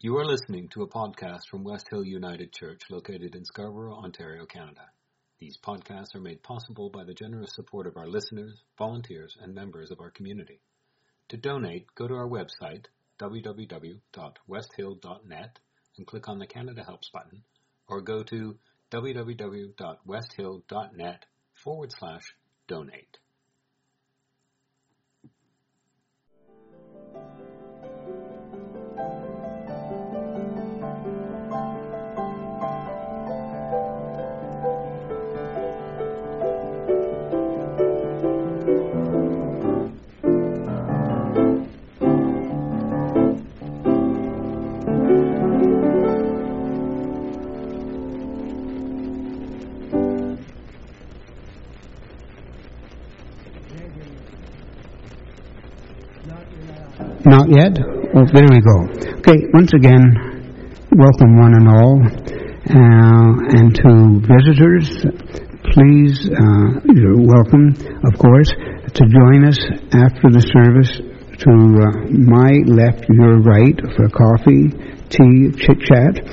You are listening to a podcast from West Hill United Church located in Scarborough, Ontario, Canada. These podcasts are made possible by the generous support of our listeners, volunteers, and members of our community. To donate, go to our website, www.westhill.net, and click on the Canada Helps button, or go to www.westhill.net forward slash donate. Not yet? Oh, there we go. Okay, once again, welcome one and all. Uh, and to visitors, please, uh, you're welcome, of course, to join us after the service to uh, my left, your right, for coffee, tea, chit chat.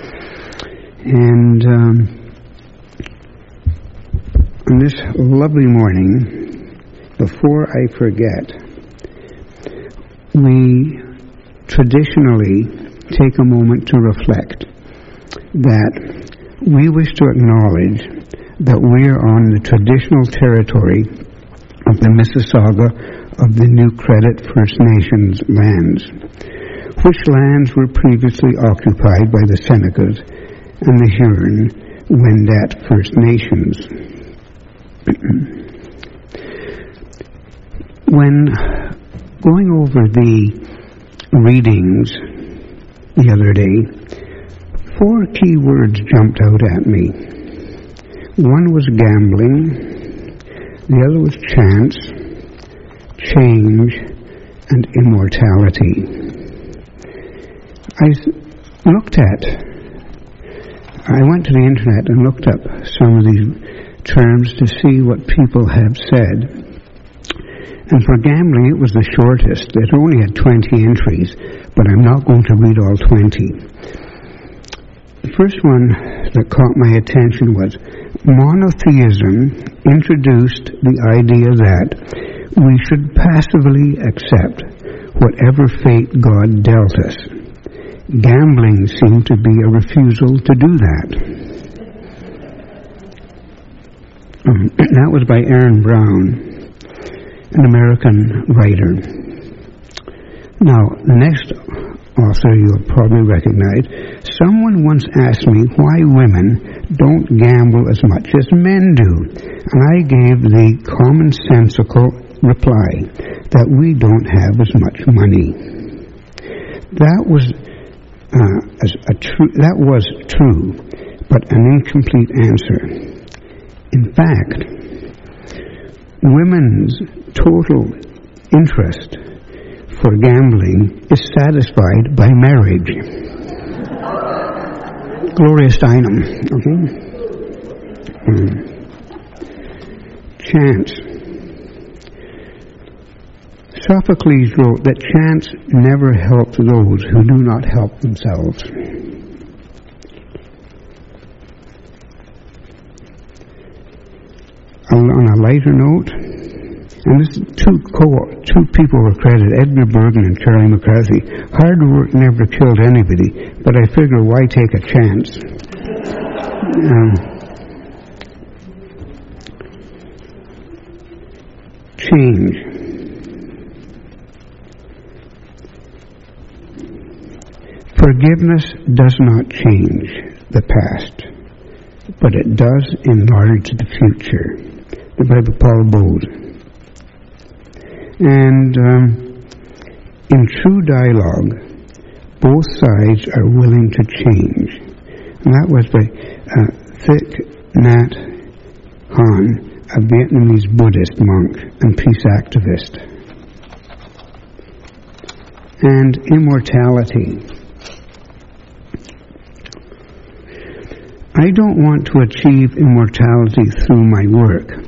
And um, on this lovely morning, before I forget, we traditionally take a moment to reflect that we wish to acknowledge that we are on the traditional territory of the Mississauga of the New Credit First Nations lands, which lands were previously occupied by the Senecas and the Huron Wendat First Nations. when going over the readings the other day, four key words jumped out at me. One was gambling, the other was chance, change, and immortality. I looked at, I went to the internet and looked up some of these terms to see what people have said and for gambling, it was the shortest. It only had 20 entries, but I'm not going to read all 20. The first one that caught my attention was monotheism introduced the idea that we should passively accept whatever fate God dealt us. Gambling seemed to be a refusal to do that. Um, that was by Aaron Brown an American writer. Now, the next author you'll probably recognize, someone once asked me why women don't gamble as much as men do, and I gave the commonsensical reply that we don't have as much money. That was uh, a true, that was true, but an incomplete answer. In fact, women's total interest for gambling is satisfied by marriage. Gloria Steinem. Okay? Mm. Chance. Sophocles wrote that chance never helps those who do not help themselves. On a lighter note, and this two co- two people were credited, Edgar Bergen and Charlie McCarthy. Hard work never killed anybody, but I figure why take a chance? Um, change. Forgiveness does not change the past, but it does enlarge the future. The Bible Paul Bowles. And um, in true dialogue, both sides are willing to change. And that was by uh, Thich Nhat Hanh, a Vietnamese Buddhist monk and peace activist. And immortality. I don't want to achieve immortality through my work.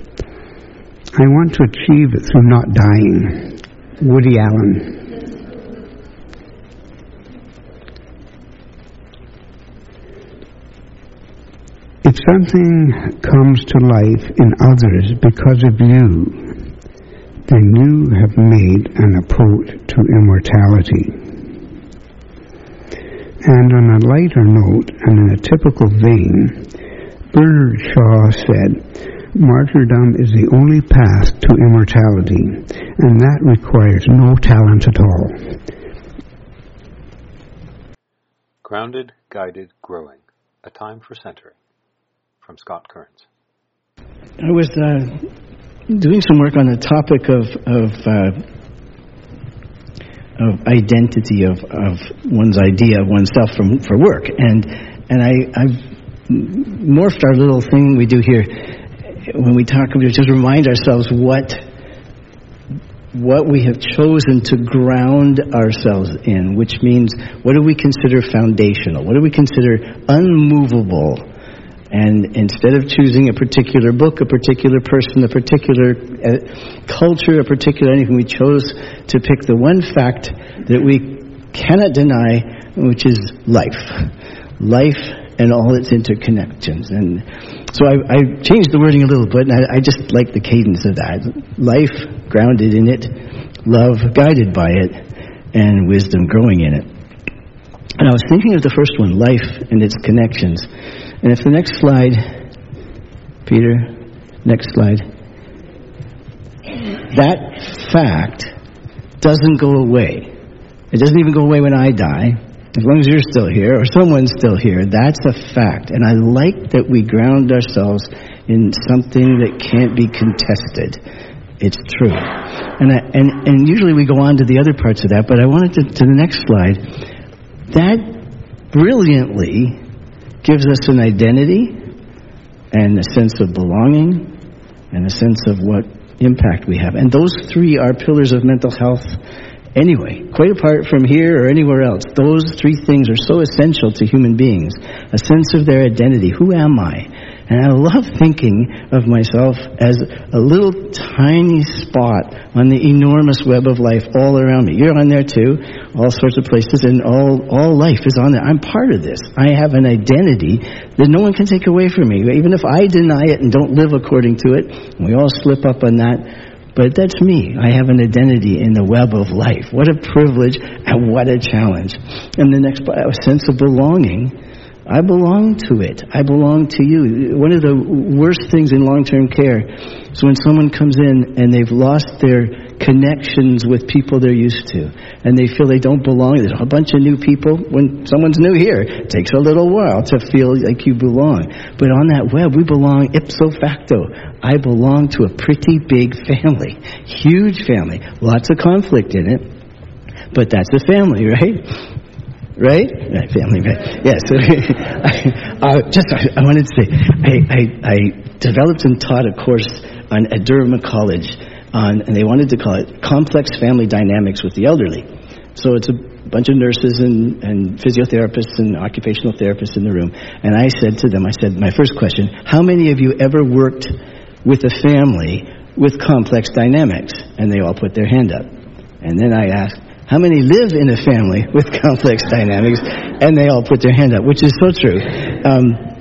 I want to achieve it through not dying. Woody Allen. If something comes to life in others because of you, then you have made an approach to immortality. And on a lighter note, and in a typical vein, Bernard Shaw said, Martyrdom is the only path to immortality, and that requires no talent at all. Grounded, Guided, Growing. A Time for Centering. From Scott Kearns. I was uh, doing some work on the topic of, of, uh, of identity, of, of one's idea of oneself from, for work. And, and I, I've morphed our little thing we do here when we talk about just remind ourselves what what we have chosen to ground ourselves in, which means what do we consider foundational? What do we consider unmovable? And instead of choosing a particular book, a particular person, a particular uh, culture, a particular anything, we chose to pick the one fact that we cannot deny, which is life. Life and all its interconnections. And so I, I changed the wording a little bit, and I, I, just like the cadence of that. Life grounded in it, love guided by it, and wisdom growing in it. And I was thinking of the first one, life and its connections. And if the next slide, Peter, next slide, that fact doesn't go away. It doesn't even go away when I die as long as you're still here or someone's still here, that's a fact. And I like that we ground ourselves in something that can't be contested. It's true. And, I, and, and usually we go on to the other parts of that, but I wanted to, to the next slide. That brilliantly gives us an identity and a sense of belonging and a sense of what impact we have. And those three are pillars of mental health Anyway, quite apart from here or anywhere else, those three things are so essential to human beings a sense of their identity. Who am I? And I love thinking of myself as a little tiny spot on the enormous web of life all around me. You're on there too, all sorts of places, and all, all life is on there. I'm part of this. I have an identity that no one can take away from me. Even if I deny it and don't live according to it, we all slip up on that but that's me. I have an identity in the web of life. What a privilege and what a challenge. And the next, a sense of belonging. I belong to it. I belong to you. One of the worst things in long-term care is when someone comes in and they've lost their connections with people they're used to, and they feel they don't belong. There's a bunch of new people. When someone's new here, it takes a little while to feel like you belong. But on that web, we belong ipso facto. I belong to a pretty big family, huge family, lots of conflict in it, but that's a family, right? Right? Family, right? Yes. I, uh, just, I, I, wanted to say, I, I, I developed and taught a course on, at Durham College on, and they wanted to call it Complex Family Dynamics with the Elderly. So it's a bunch of nurses and, and physiotherapists and occupational therapists in the room. And I said to them, I said, my first question, how many of you ever worked with a family with complex dynamics? And they all put their hand up. And then I asked, how many live in a family with complex dynamics? And they all put their hand up, which is so true. Um,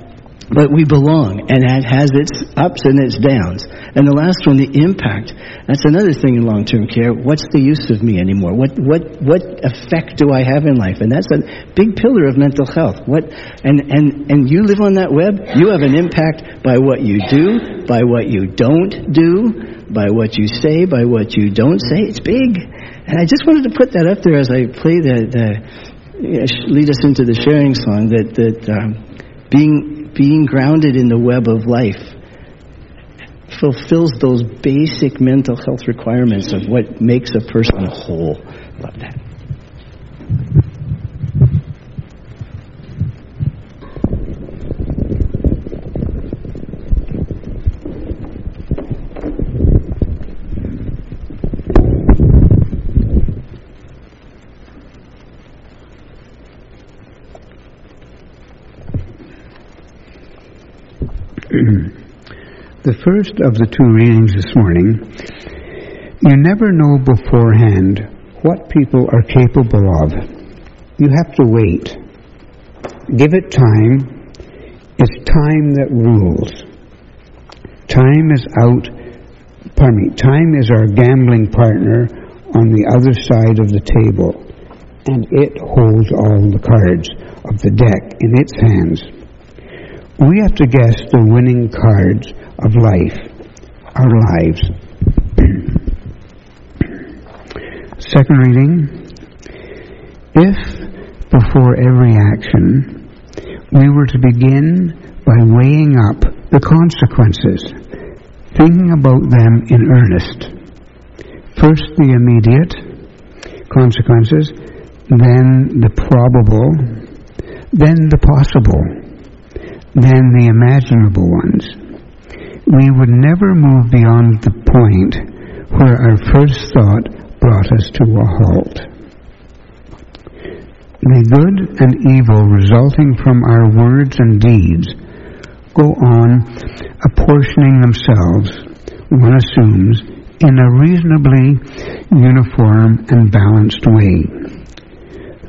but we belong, and it has its ups and its downs. And the last one, the impact. That's another thing in long-term care. What's the use of me anymore? What what what effect do I have in life? And that's a big pillar of mental health. What and and and you live on that web. You have an impact by what you do, by what you don't do, by what you say, by what you don't say. It's big. And I just wanted to put that up there as I play the, the you know, lead us into the sharing song that that um, being being grounded in the web of life fulfills those basic mental health requirements of what makes a person whole. Love that. The first of the two readings this morning, you never know beforehand what people are capable of. You have to wait. Give it time. It's time that rules. Time is out, pardon me, time is our gambling partner on the other side of the table, and it holds all the cards of the deck in its hands. We have to guess the winning cards of life, our lives. Second reading. If, before every action, we were to begin by weighing up the consequences, thinking about them in earnest. First the immediate consequences, then the probable, then the possible, then the imaginable ones. We would never move beyond the point where our first thought brought us to a halt the good and evil resulting from our words and deeds go on apportioning themselves, one assumes, in a reasonably uniform and balanced way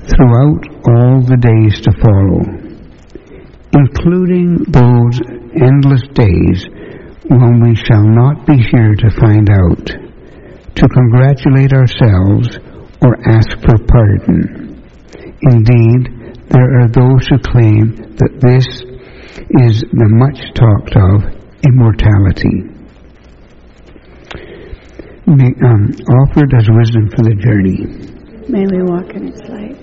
throughout all the days to follow, including those endless days when we shall not be here to find out, to congratulate ourselves or ask for pardon Indeed, there are those who claim that this is the much talked of immortality. May, um, offered as wisdom for the journey. May we walk in its light.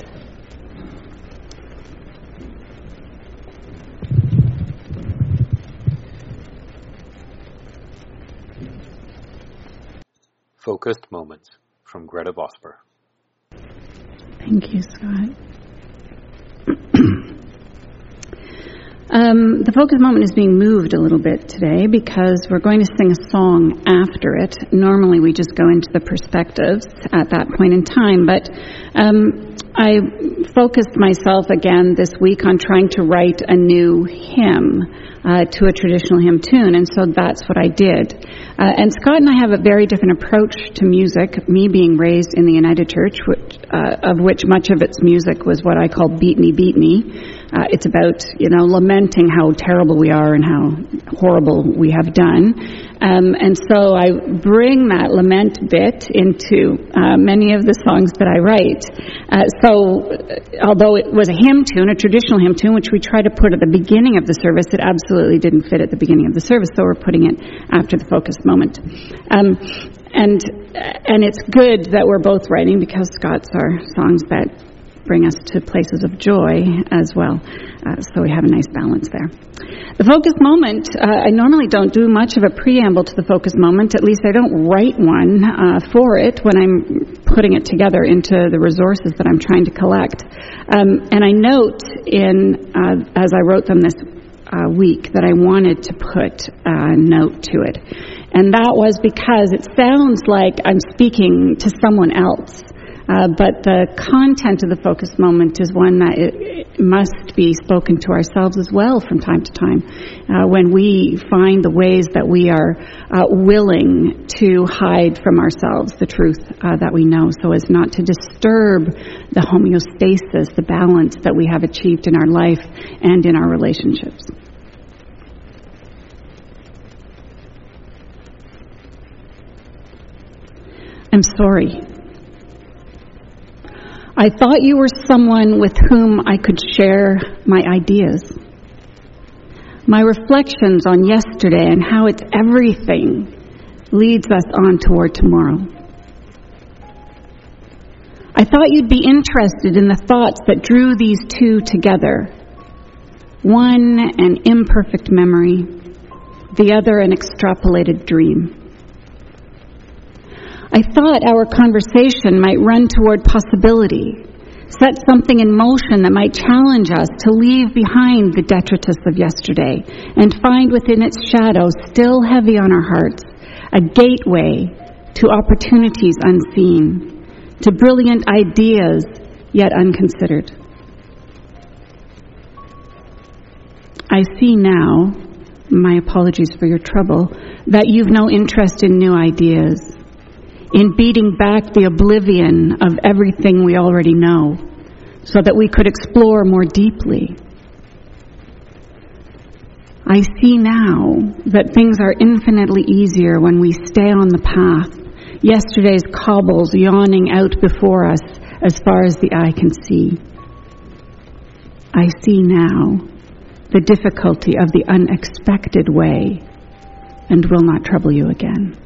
Focused Moments from Gretta Vosper. Thank you, Scott. um, the focus moment is being moved a little bit today because we're going to sing a song after it. Normally, we just go into the perspectives at that point in time, but um, I focused myself again this week on trying to write a new hymn uh, to a traditional hymn tune, and so that's what I did. Uh, and Scott and I have a very different approach to music. Me being raised in the United Church, which, uh, of which much of its music was what I call "beat me, beat me." Uh, it's about you know lamenting how terrible we are and how horrible we have done. Um, and so I bring that lament bit into uh, many of the songs that I write. Uh, so, uh, although it was a hymn tune, a traditional hymn tune, which we try to put at the beginning of the service, it absolutely didn't fit at the beginning of the service, so we're putting it after the focus moment. Um, and and it's good that we're both writing because Scott's are songs that bring us to places of joy as well. Uh, so we have a nice balance there. The focus moment, uh, I normally don't do much of a preamble to the focus moment. At least I don't write one uh, for it when I'm putting it together into the resources that I'm trying to collect. Um, and I note in, uh, as I wrote them this uh, week, that I wanted to put a note to it. And that was because it sounds like I'm speaking to someone else. Uh, but the content of the focus moment is one that it, it must be spoken to ourselves as well from time to time. Uh, when we find the ways that we are uh, willing to hide from ourselves the truth uh, that we know so as not to disturb the homeostasis, the balance that we have achieved in our life and in our relationships. I'm sorry. I thought you were someone with whom I could share my ideas, my reflections on yesterday and how it's everything leads us on toward tomorrow. I thought you'd be interested in the thoughts that drew these two together one, an imperfect memory, the other, an extrapolated dream. I thought our conversation might run toward possibility, set something in motion that might challenge us to leave behind the detritus of yesterday and find within its shadow, still heavy on our hearts, a gateway to opportunities unseen, to brilliant ideas yet unconsidered. I see now, my apologies for your trouble, that you've no interest in new ideas in beating back the oblivion of everything we already know so that we could explore more deeply. I see now that things are infinitely easier when we stay on the path. Yesterday's cobbles yawning out before us as far as the eye can see. I see now the difficulty of the unexpected way and will not trouble you again.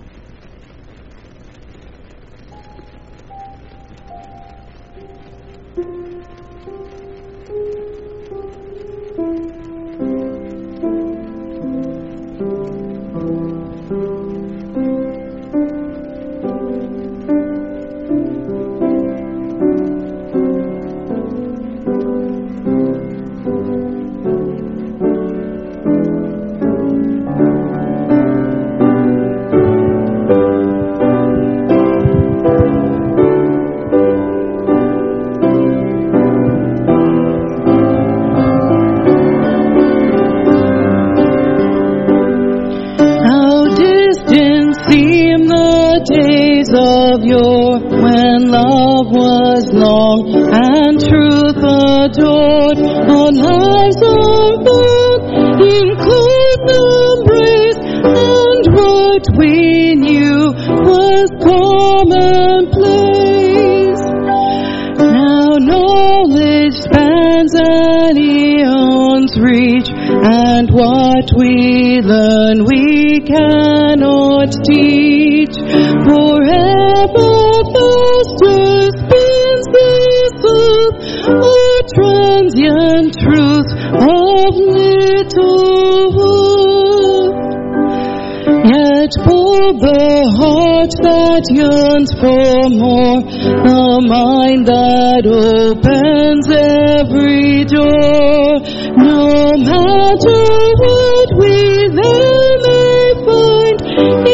No more The mind that opens every door. No matter what we there may find,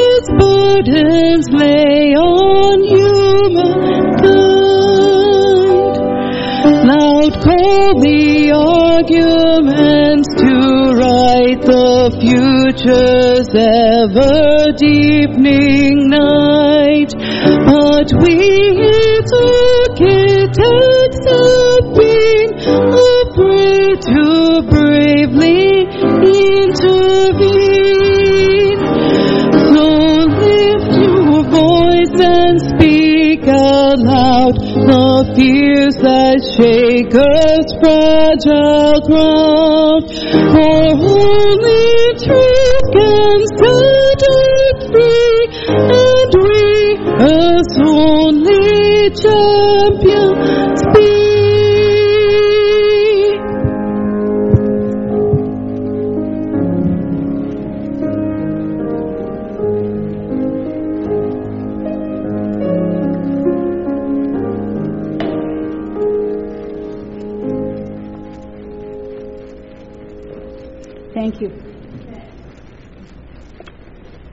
its burdens lay on humankind. Loud call the argument the future's ever deepening night. But we took it as and being. earth's fragile growth, for only truth can set us free, and we, as only champion.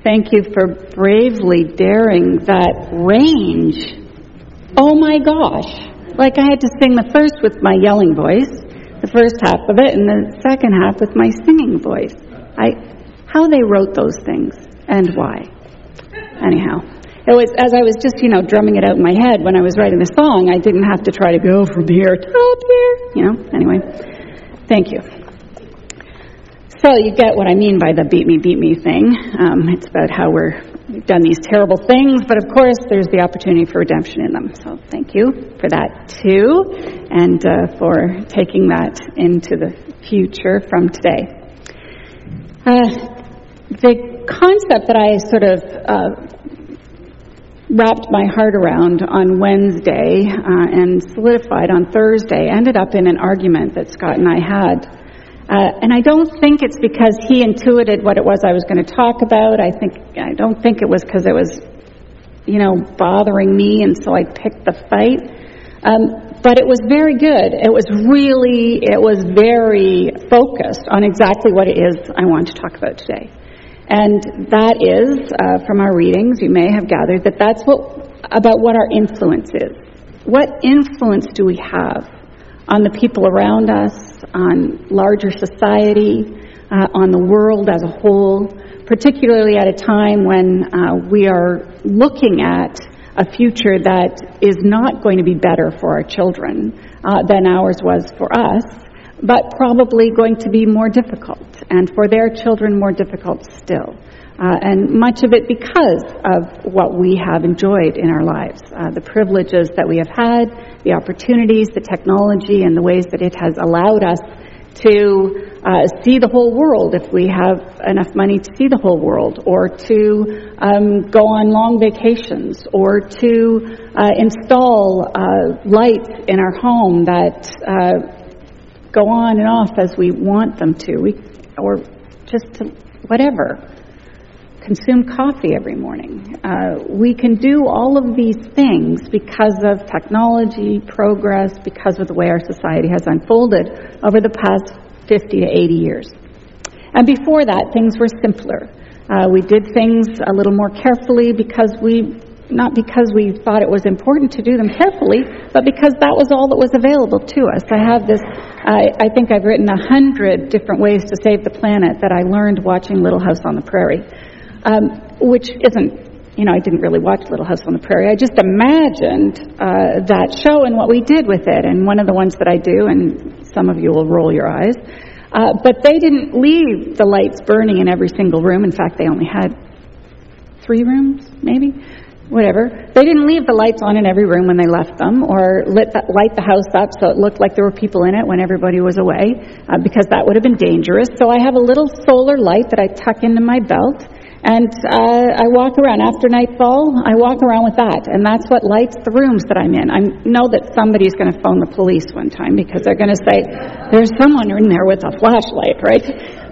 Thank you for bravely daring that range. Oh my gosh. Like I had to sing the first with my yelling voice, the first half of it, and the second half with my singing voice. I, how they wrote those things and why. Anyhow, it was as I was just, you know, drumming it out in my head when I was writing the song, I didn't have to try to go from here to up here, you know. Anyway, thank you. So you get what I mean by the beat me, beat me thing. Um, it's about how we're, we've done these terrible things, but of course there's the opportunity for redemption in them. So thank you for that too, and uh, for taking that into the future from today. Uh, the concept that I sort of uh, wrapped my heart around on Wednesday uh, and solidified on Thursday ended up in an argument that Scott and I had uh, and I don't think it's because he intuited what it was I was going to talk about. I think I don't think it was because it was, you know, bothering me, and so I picked the fight. Um, but it was very good. It was really, it was very focused on exactly what it is I want to talk about today. And that is, uh, from our readings, you may have gathered that that's what about what our influence is. What influence do we have on the people around us, on larger society, uh, on the world as a whole, particularly at a time when uh, we are looking at a future that is not going to be better for our children uh, than ours was for us, but probably going to be more difficult. and for their children more difficult still. Uh, and much of it because of what we have enjoyed in our lives, uh, the privileges that we have had, the opportunities, the technology, and the ways that it has allowed us to uh, see the whole world if we have enough money to see the whole world, or to um, go on long vacations, or to uh, install uh, lights in our home that uh, go on and off as we want them to, we, or just to, whatever. Consume coffee every morning. Uh, we can do all of these things because of technology, progress, because of the way our society has unfolded over the past 50 to 80 years. And before that, things were simpler. Uh, we did things a little more carefully because we, not because we thought it was important to do them carefully, but because that was all that was available to us. I have this, I, I think I've written a hundred different ways to save the planet that I learned watching Little House on the Prairie, which isn't you know, I didn't really watch Little House on the Prairie. I just imagined uh, that show and what we did with it. And one of the ones that I do, and some of you will roll your eyes, uh, but they didn't leave the lights burning in every single room. In fact, they only had three rooms, maybe, whatever. They didn't leave the lights on in every room when they left them, or lit the, light the house up so it looked like there were people in it when everybody was away, uh, because that would have been dangerous. So I have a little solar light that I tuck into my belt. And uh, I walk around after nightfall. I walk around with that, and that's what lights the rooms that I'm in. I know that somebody's going to phone the police one time because they're going to say there's someone in there with a flashlight, right?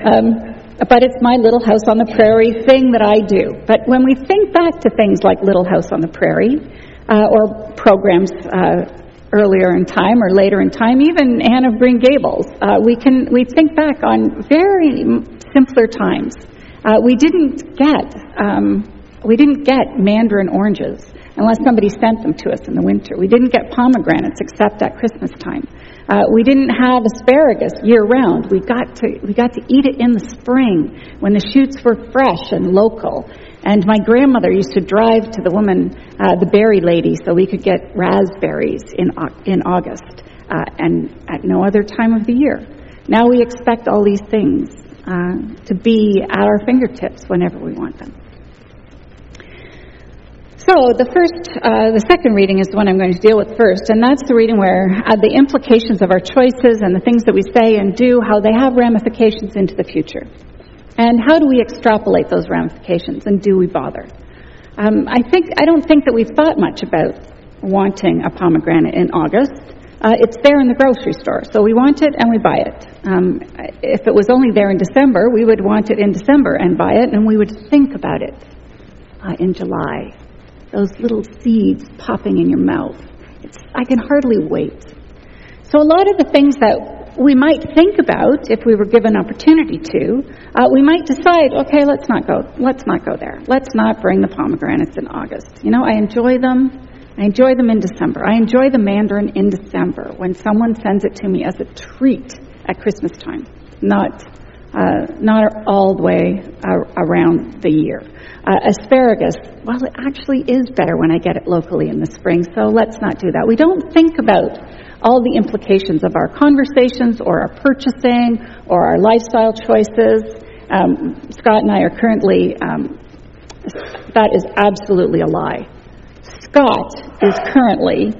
Um, but it's my Little House on the Prairie thing that I do. But when we think back to things like Little House on the Prairie uh, or programs uh, earlier in time or later in time, even Anne of Green Gables, uh, we can we think back on very simpler times. Uh, we didn't get um, we didn't get mandarin oranges unless somebody sent them to us in the winter. We didn't get pomegranates except at Christmas time. Uh, we didn't have asparagus year round. We got to we got to eat it in the spring when the shoots were fresh and local. And my grandmother used to drive to the woman, uh, the berry lady, so we could get raspberries in in August uh, and at no other time of the year. Now we expect all these things uh, to be at our fingertips whenever we want them. So the first, uh, the second reading is the one I'm going to deal with first, and that's the reading where uh, the implications of our choices and the things that we say and do, how they have ramifications into the future, and how do we extrapolate those ramifications, and do we bother? Um, I think I don't think that we've thought much about wanting a pomegranate in August. Uh, it's there in the grocery store, so we want it and we buy it. Um, if it was only there in December, we would want it in December and buy it, and we would think about it uh, in July. Those little seeds popping in your mouth. It's, I can hardly wait. So, a lot of the things that we might think about if we were given opportunity to, uh, we might decide, okay, let's not go. Let's not go there. Let's not bring the pomegranates in August. You know, I enjoy them. I enjoy them in December. I enjoy the mandarin in December when someone sends it to me as a treat at Christmas time, not uh, not all the way around the year. Uh, asparagus, well, it actually is better when I get it locally in the spring, so let's not do that. We don't think about all the implications of our conversations or our purchasing or our lifestyle choices. Um, Scott and I are currently, um, that is absolutely a lie. Scott is currently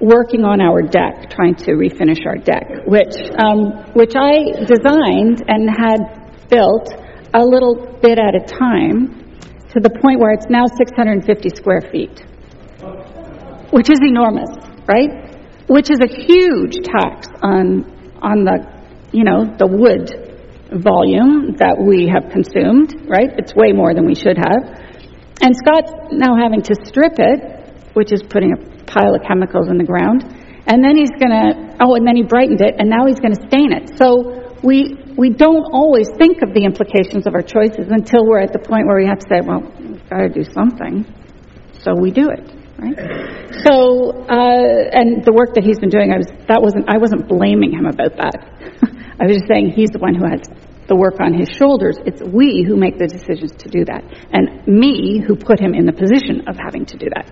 working on our deck, trying to refinish our deck, which um, which I designed and had built a little bit at a time, to the point where it's now 650 square feet, which is enormous, right? Which is a huge tax on on the you know the wood volume that we have consumed, right? It's way more than we should have. And Scott's now having to strip it which is putting a pile of chemicals in the ground. And then he's going to, oh, and then he brightened it, and now he's going to stain it. So we, we don't always think of the implications of our choices until we're at the point where we have to say, well, we've got to do something. So we do it, right? So, uh, and the work that he's been doing, I was, that wasn't, I wasn't blaming him about that. I was just saying he's the one who has the work on his shoulders. It's we who make the decisions to do that, and me who put him in the position of having to do that.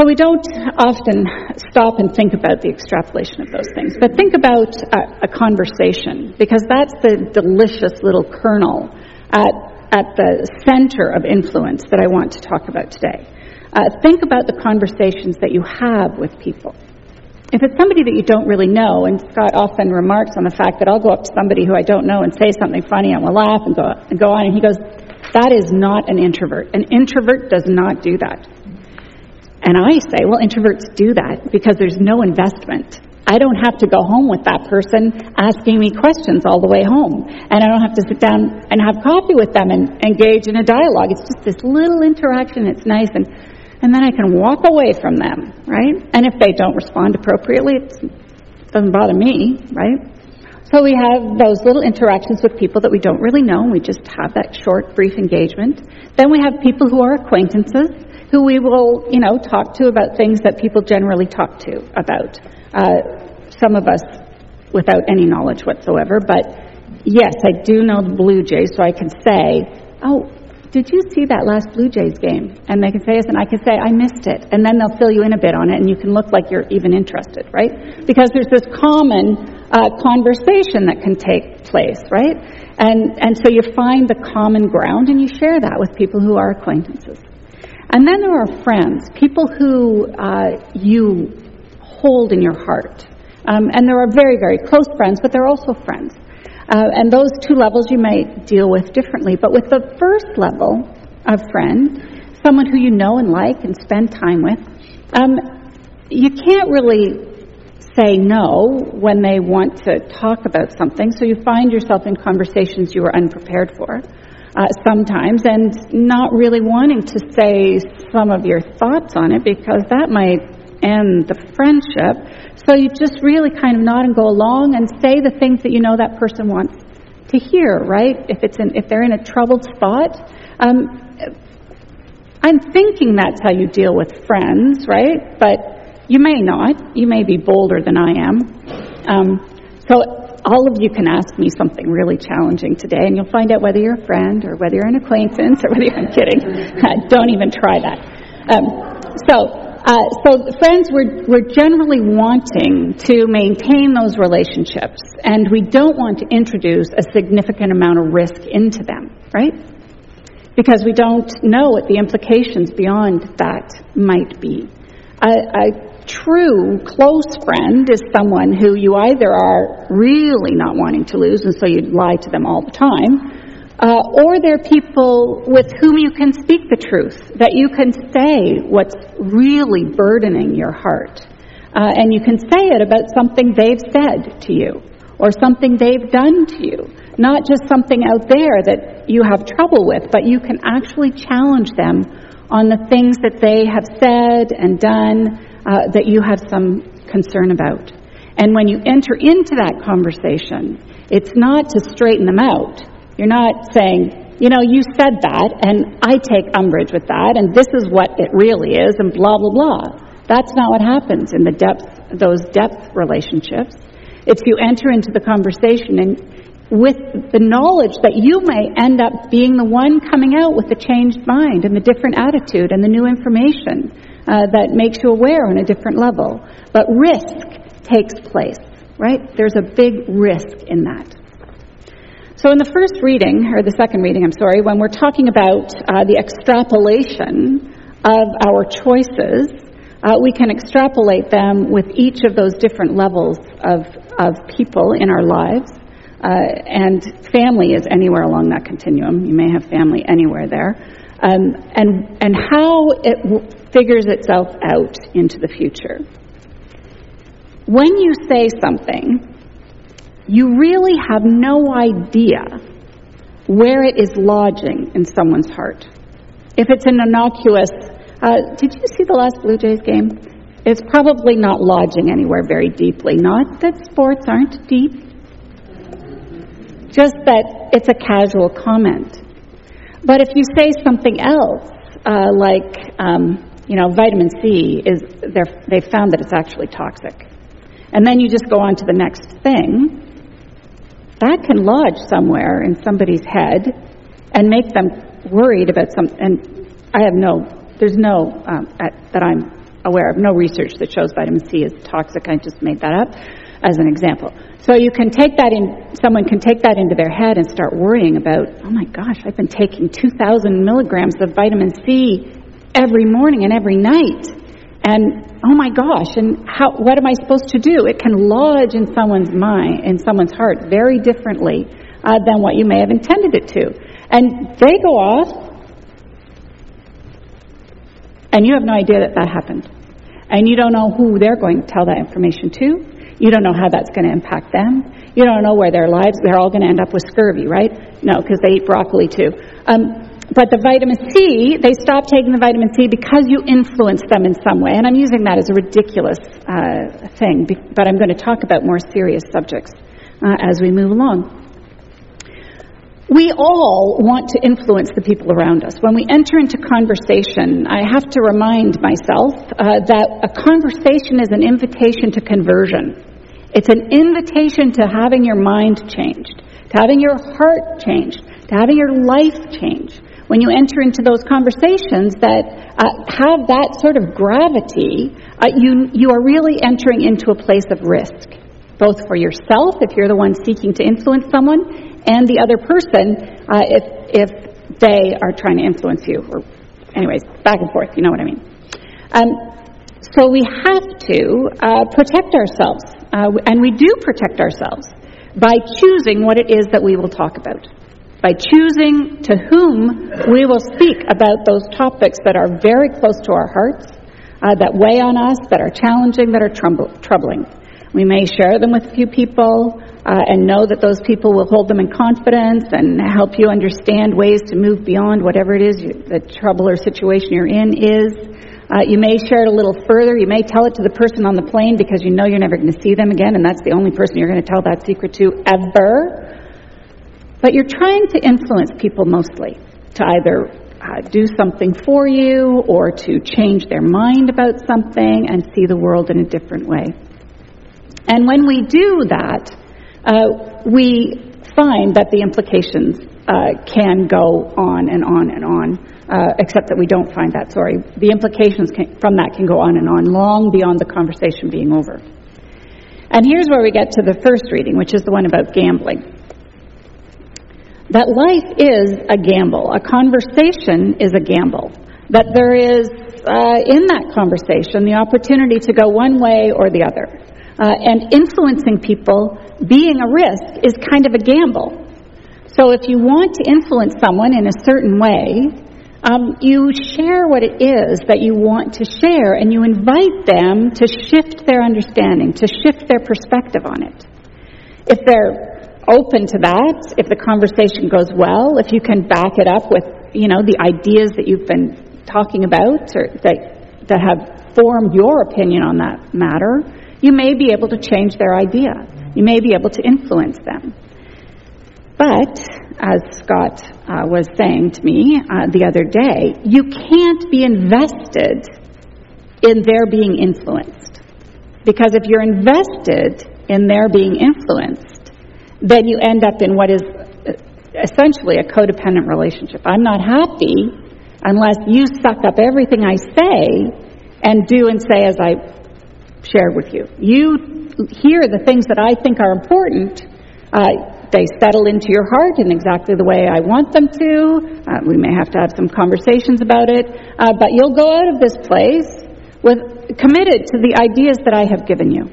We don't often stop and think about the extrapolation of those things, but think about a, a conversation because that's the delicious little kernel at, at the center of influence that I want to talk about today. Uh, think about the conversations that you have with people. If it's somebody that you don't really know, and Scott often remarks on the fact that I'll go up to somebody who I don't know and say something funny and we'll laugh and go, and go on, and he goes, that is not an introvert. An introvert does not do that. And I say, well, introverts do that because there's no investment. I don't have to go home with that person asking me questions all the way home. And I don't have to sit down and have coffee with them and engage in a dialogue. It's just this little interaction. It's nice. And, and then I can walk away from them, right? And if they don't respond appropriately, it doesn't bother me, right? So we have those little interactions with people that we don't really know. and We just have that short, brief engagement. Then we have people who are acquaintances who we will, you know, talk to about things that people generally talk to about. Uh, some of us without any knowledge whatsoever, but yes, I do know the Blue Jays, so I can say, oh, did you see that last Blue Jays game? And they can say yes, and I can say, I missed it. And then they'll fill you in a bit on it, and you can look like you're even interested, right? Because there's this common uh, conversation that can take place, right? And, and so you find the common ground and you share that with people who are acquaintances. And then there are friends, people who uh, you hold in your heart. Um, and there are very, very close friends, but they're also friends. Uh, and those two levels you might deal with differently. But with the first level of friend, someone who you know and like and spend time with, um, you can't really say no when they want to talk about something, so you find yourself in conversations you were unprepared for uh, sometimes and not really wanting to say some of your thoughts on it because that might end the friendship. So you just really kind of nod and go along and say the things that you know that person wants to hear, right? If it's in, if they're in a troubled spot, um, I'm thinking that's how you deal with friends, right? But you may not. You may be bolder than I am. Um, so all of you can ask me something really challenging today, and you'll find out whether you're a friend or whether you're an acquaintance or whether you're I'm kidding. Don't even try that. Um, so, uh, so friends, we're, we're generally wanting to maintain those relationships, and we don't want to introduce a significant amount of risk into them, right? Because we don't know what the implications beyond that might be. I, I true close friend is someone who you either are really not wanting to lose, and so you lie to them all the time, uh, or they're people with whom you can speak the truth, that you can say what's really burdening your heart. Uh, and you can say it about something they've said to you, or something they've done to you. Not just something out there that you have trouble with, but you can actually challenge them on the things that they have said and done uh, that you have some concern about. And when you enter into that conversation, it's not to straighten them out. You're not saying, you know, you said that, and I take umbrage with that, and this is what it really is, and blah, blah, blah. That's not what happens in the depth, those depth relationships. It's you enter into the conversation and with the knowledge that you may end up being the one coming out with the changed mind and the different attitude and the new information uh, that makes you aware on a different level. But risk takes place, right? There's a big risk in that. So, in the first reading, or the second reading, I'm sorry, when we're talking about uh, the extrapolation of our choices, uh, we can extrapolate them with each of those different levels of, of people in our lives. Uh, and family is anywhere along that continuum. You may have family anywhere there. Um, and, and how it figures itself out into the future. When you say something, you really have no idea where it is lodging in someone's heart. If it's an innocuous, uh, did you see the last Blue Jays game? It's probably not lodging anywhere very deeply. Not that sports aren't deep, just that it's a casual comment. But if you say something else, uh, like, um, you know, vitamin C is, they've found that it's actually toxic. And then you just go on to the next thing, that can lodge somewhere in somebody's head and make them worried about something. And I have no, there's no, um, at, that I'm aware of. No research that shows vitamin C is toxic. I just made that up as an example. So you can take that in, someone can take that into their head and start worrying about, oh my gosh, I've been taking 2,000 milligrams of vitamin C every morning and every night. And oh my gosh, and how, what am I supposed to do? It can lodge in someone's mind, in someone's heart, very differently uh, than what you may have intended it to. And they go off, and you have no idea that that happened. And you don't know who they're going to tell that information to. You don't know how that's going to impact them. You don't know where their lives, they're all going to end up with scurvy, right? No, because they eat broccoli too. Um, but the vitamin C, they stop taking the vitamin C because you influence them in some way. And I'm using that as a ridiculous uh, thing, but I'm going to talk about more serious subjects uh, as we move along. We all want to influence the people around us. When we enter into conversation, I have to remind myself uh, that a conversation is an invitation to conversion. It's an invitation to having your mind changed, to having your heart changed, to having your life changed when you enter into those conversations that uh, have that sort of gravity, uh, you, you are really entering into a place of risk, both for yourself, if you're the one seeking to influence someone, and the other person, uh, if, if they are trying to influence you. Or, anyways, back and forth, you know what I mean. Um, so we have to uh, protect ourselves, uh, and we do protect ourselves by choosing what it is that we will talk about by choosing to whom we will speak about those topics that are very close to our hearts, uh, that weigh on us, that are challenging, that are trumble, troubling. We may share them with a few people uh, and know that those people will hold them in confidence and help you understand ways to move beyond whatever it is you, the trouble or situation you're in is. Uh, you may share it a little further. You may tell it to the person on the plane because you know you're never going to see them again, and that's the only person you're going to tell that secret to ever. But you're trying to influence people mostly to either uh, do something for you or to change their mind about something and see the world in a different way. And when we do that, uh, we find that the implications uh, can go on and on and on, uh, except that we don't find that, sorry. The implications can, from that can go on and on, long beyond the conversation being over. And here's where we get to the first reading, which is the one about gambling that life is a gamble. A conversation is a gamble. That there is, uh, in that conversation, the opportunity to go one way or the other. Uh, and influencing people being a risk is kind of a gamble. So if you want to influence someone in a certain way, um, you share what it is that you want to share and you invite them to shift their understanding, to shift their perspective on it. If they're open to that if the conversation goes well, if you can back it up with, you know, the ideas that you've been talking about or that, that have formed your opinion on that matter, you may be able to change their idea. You may be able to influence them. But, as Scott uh, was saying to me uh, the other day, you can't be invested in their being influenced. Because if you're invested in their being influenced, then you end up in what is essentially a codependent relationship. I'm not happy unless you suck up everything I say and do and say as I shared with you. You hear the things that I think are important. Uh, they settle into your heart in exactly the way I want them to. Uh, we may have to have some conversations about it, uh, but you'll go out of this place with committed to the ideas that I have given you.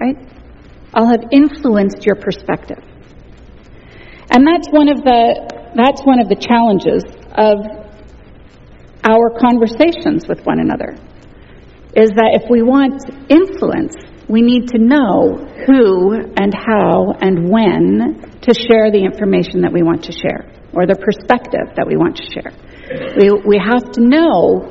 Right? I'll have influenced your perspective. And that's one of the that's one of the challenges of our conversations with one another. Is that if we want influence, we need to know who and how and when to share the information that we want to share or the perspective that we want to share. We, we have to know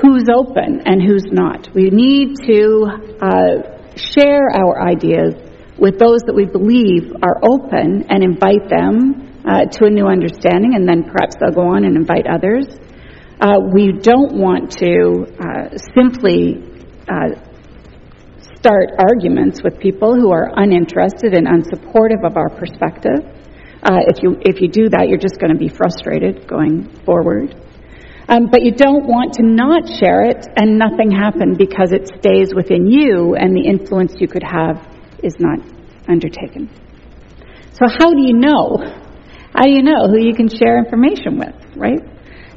who's open and who's not. We need to uh, share our ideas with those that we believe are open and invite them uh, to a new understanding, and then perhaps they'll go on and invite others. Uh, we don't want to uh, simply uh, start arguments with people who are uninterested and unsupportive of our perspective. Uh, if you if you do that, you're just going to be frustrated going forward. Um, but you don't want to not share it and nothing happen because it stays within you and the influence you could have is not undertaken. So how do you know? How do you know who you can share information with, right?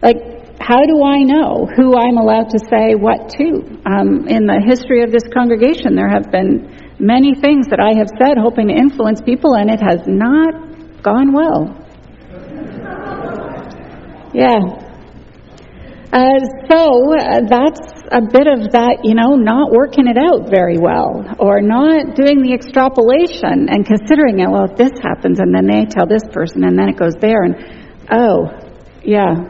Like, how do I know who I'm allowed to say what to? Um, in the history of this congregation, there have been many things that I have said hoping to influence people, and it has not gone well. Yeah, uh, so uh, that's a bit of that, you know, not working it out very well, or not doing the extrapolation and considering it. Well, if this happens, and then they tell this person, and then it goes there, and oh, yeah,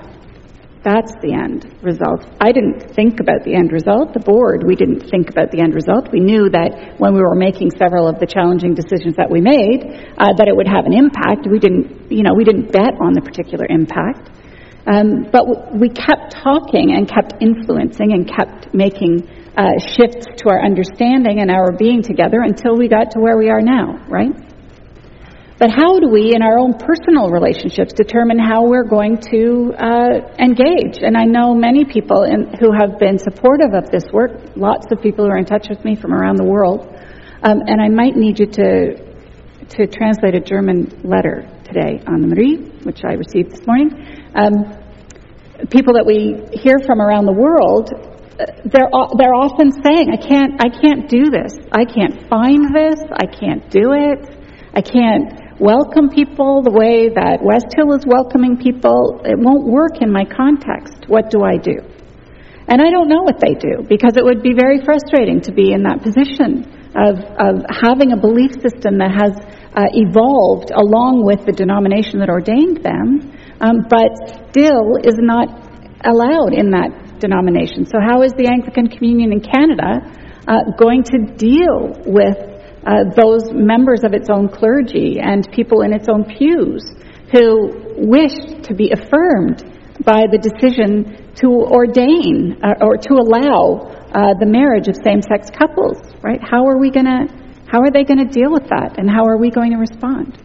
that's the end result. I didn't think about the end result. The board, we didn't think about the end result. We knew that when we were making several of the challenging decisions that we made, uh, that it would have an impact. We didn't, you know, we didn't bet on the particular impact. Um, but we kept talking and kept influencing and kept making uh, shifts to our understanding and our being together until we got to where we are now, right? But how do we, in our own personal relationships, determine how we're going to uh, engage? And I know many people in, who have been supportive of this work, lots of people who are in touch with me from around the world. Um, and I might need you to to translate a German letter today on the Marie, which I received this morning. Um, people that we hear from around the world, uh, they're they're often saying, "I can't, I can't do this. I can't find this. I can't do it. I can't welcome people the way that West Hill is welcoming people. It won't work in my context. What do I do?" And I don't know what they do because it would be very frustrating to be in that position of, of having a belief system that has uh, evolved along with the denomination that ordained them, um, but still is not allowed in that denomination. So, how is the Anglican Communion in Canada uh, going to deal with uh, those members of its own clergy and people in its own pews who wish to be affirmed by the decision to ordain uh, or to allow uh, the marriage of same-sex couples? Right? How are we going to how are they going to deal with that, and how are we going to respond?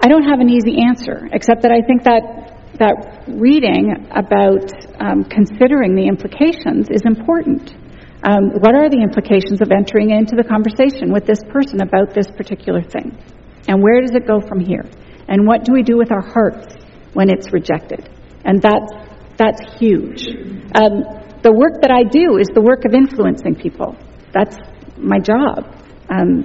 I don't have an easy answer, except that I think that that reading about um, considering the implications is important. Um, what are the implications of entering into the conversation with this person about this particular thing? And where does it go from here? And what do we do with our hearts when it's rejected? And that's, that's huge. Um, the work that I do is the work of influencing people. That's my job. Um,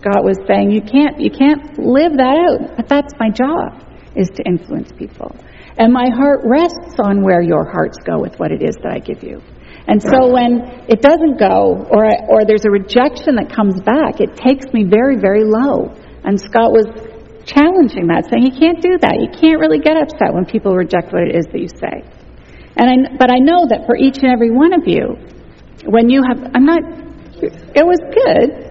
Scott was saying you can't you can't live that out, but that's my job is to influence people. And my heart rests on where your hearts go with what it is that I give you. And so when it doesn't go, or or there's a rejection that comes back, it takes me very very low. And Scott was challenging that, saying you can't do that. You can't really get upset when people reject what it is that you say. And I, but I know that for each and every one of you, when you have, I'm not. It was good.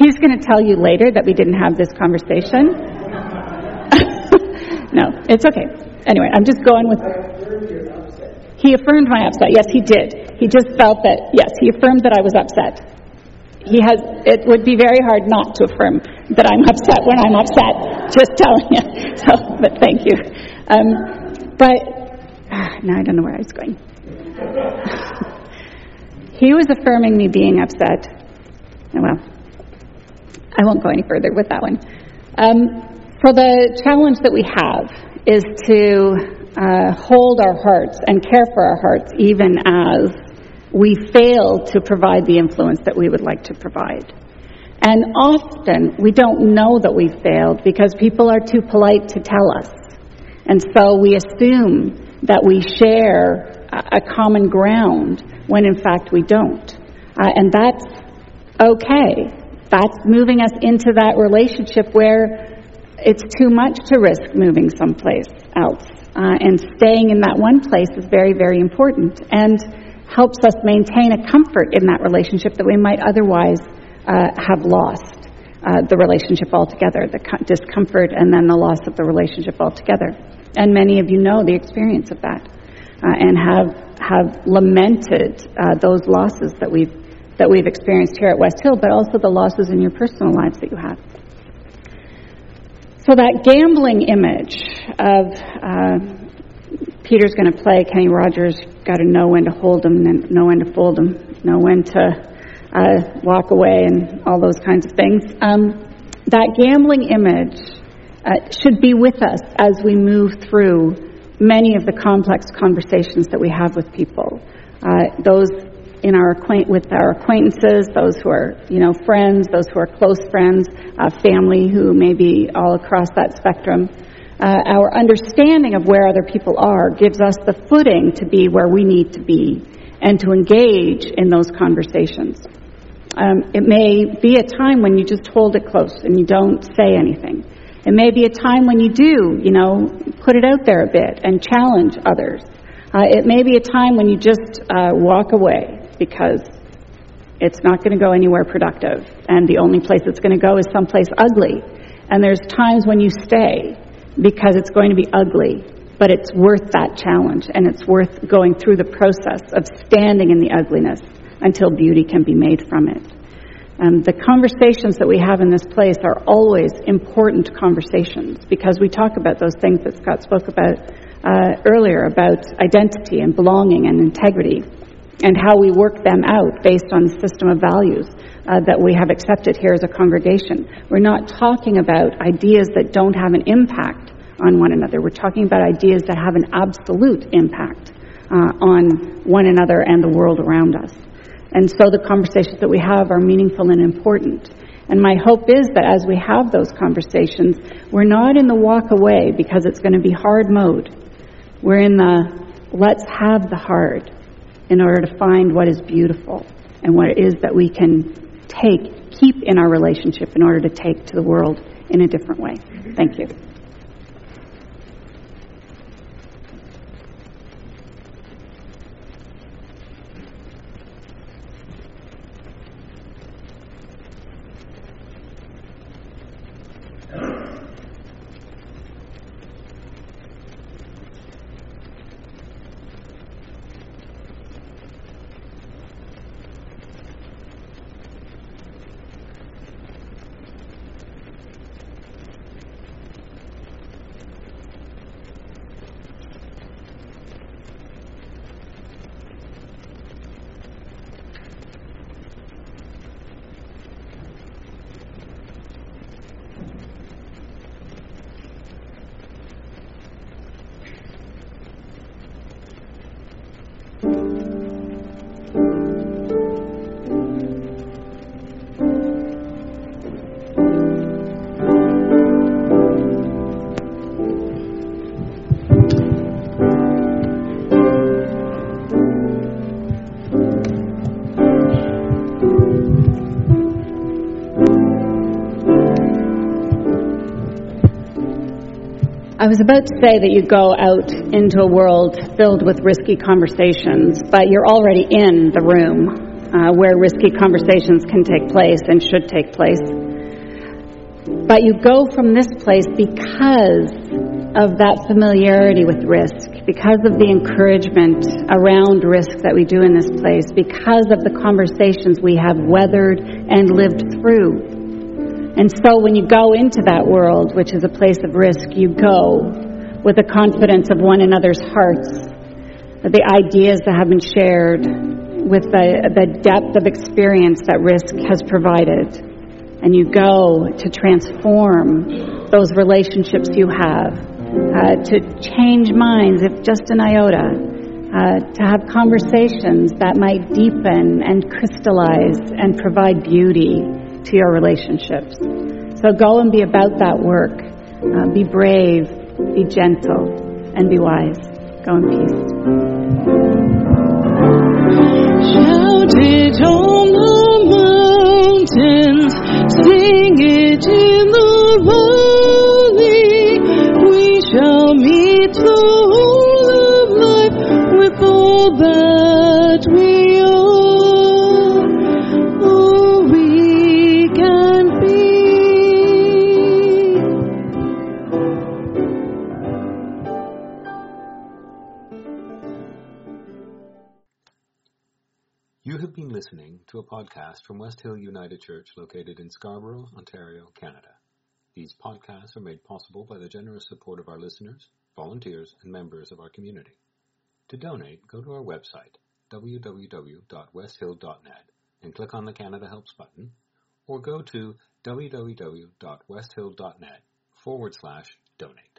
He's going to tell you later that we didn't have this conversation. no, it's okay. Anyway, I'm just going with. He affirmed my upset. Yes, he did. He just felt that, yes, he affirmed that I was upset. He has, it would be very hard not to affirm that I'm upset when I'm upset, just telling you. So, but thank you. Um, but, ah, now I don't know where I was going. he was affirming me being upset. Oh, well, I won't go any further with that one. Um, for the challenge that we have is to uh, hold our hearts and care for our hearts even as we fail to provide the influence that we would like to provide. And often we don't know that we've failed because people are too polite to tell us. And so we assume that we share a common ground when in fact we don't. Uh, and that's okay. That's moving us into that relationship where it's too much to risk moving someplace else. Uh, and staying in that one place is very, very important and helps us maintain a comfort in that relationship that we might otherwise uh, have lost uh, the relationship altogether, the co- discomfort and then the loss of the relationship altogether. And many of you know the experience of that uh, and have, have lamented uh, those losses that we've that we've experienced here at West Hill, but also the losses in your personal lives that you have. So that gambling image of uh, Peter's going to play, Kenny Rogers got to know when to hold them and know when to fold them, know when to uh, walk away, and all those kinds of things. Um, that gambling image uh, should be with us as we move through many of the complex conversations that we have with people. Uh, those in our acquaint with our acquaintances, those who are you know friends, those who are close friends, uh, family who may be all across that spectrum. Uh, our understanding of where other people are gives us the footing to be where we need to be and to engage in those conversations. Um, it may be a time when you just hold it close and you don't say anything. It may be a time when you do, you know, put it out there a bit and challenge others. Uh, it may be a time when you just uh, walk away because it's not going to go anywhere productive, and the only place it's going to go is someplace ugly. And there's times when you stay because it's going to be ugly, but it's worth that challenge, and it's worth going through the process of standing in the ugliness until beauty can be made from it. Um, the conversations that we have in this place are always important conversations because we talk about those things that Scott spoke about uh, earlier about identity and belonging and integrity and how we work them out based on the system of values uh, that we have accepted here as a congregation. We're not talking about ideas that don't have an impact on one another. We're talking about ideas that have an absolute impact uh, on one another and the world around us. And so the conversations that we have are meaningful and important. And my hope is that as we have those conversations, we're not in the walk away because it's going to be hard mode. We're in the let's have the hard in order to find what is beautiful and what it is that we can take, keep in our relationship in order to take to the world in a different way. Thank you. Was about to say that you go out into a world filled with risky conversations, but you're already in the room uh, where risky conversations can take place and should take place. But you go from this place because of that familiarity with risk, because of the encouragement around risk that we do in this place, because of the conversations we have weathered and lived through. And so when you go into that world, which is a place of risk, you go with the confidence of one another's hearts, the ideas that have been shared, with the, the depth of experience that risk has provided. And you go to transform those relationships you have, uh, to change minds, if just an iota, uh, to have conversations that might deepen and crystallize and provide beauty to your relationships. So go and be about that work. Uh, be brave, be gentle, and be wise. Go in peace. Shout it on the mountains, sing it in the. To a podcast from West Hill United Church located in Scarborough, Ontario, Canada. These podcasts are made possible by the generous support of our listeners, volunteers, and members of our community. To donate, go to our website, www.westhill.net, and click on the Canada Helps button, or go to www.westhill.net forward slash donate.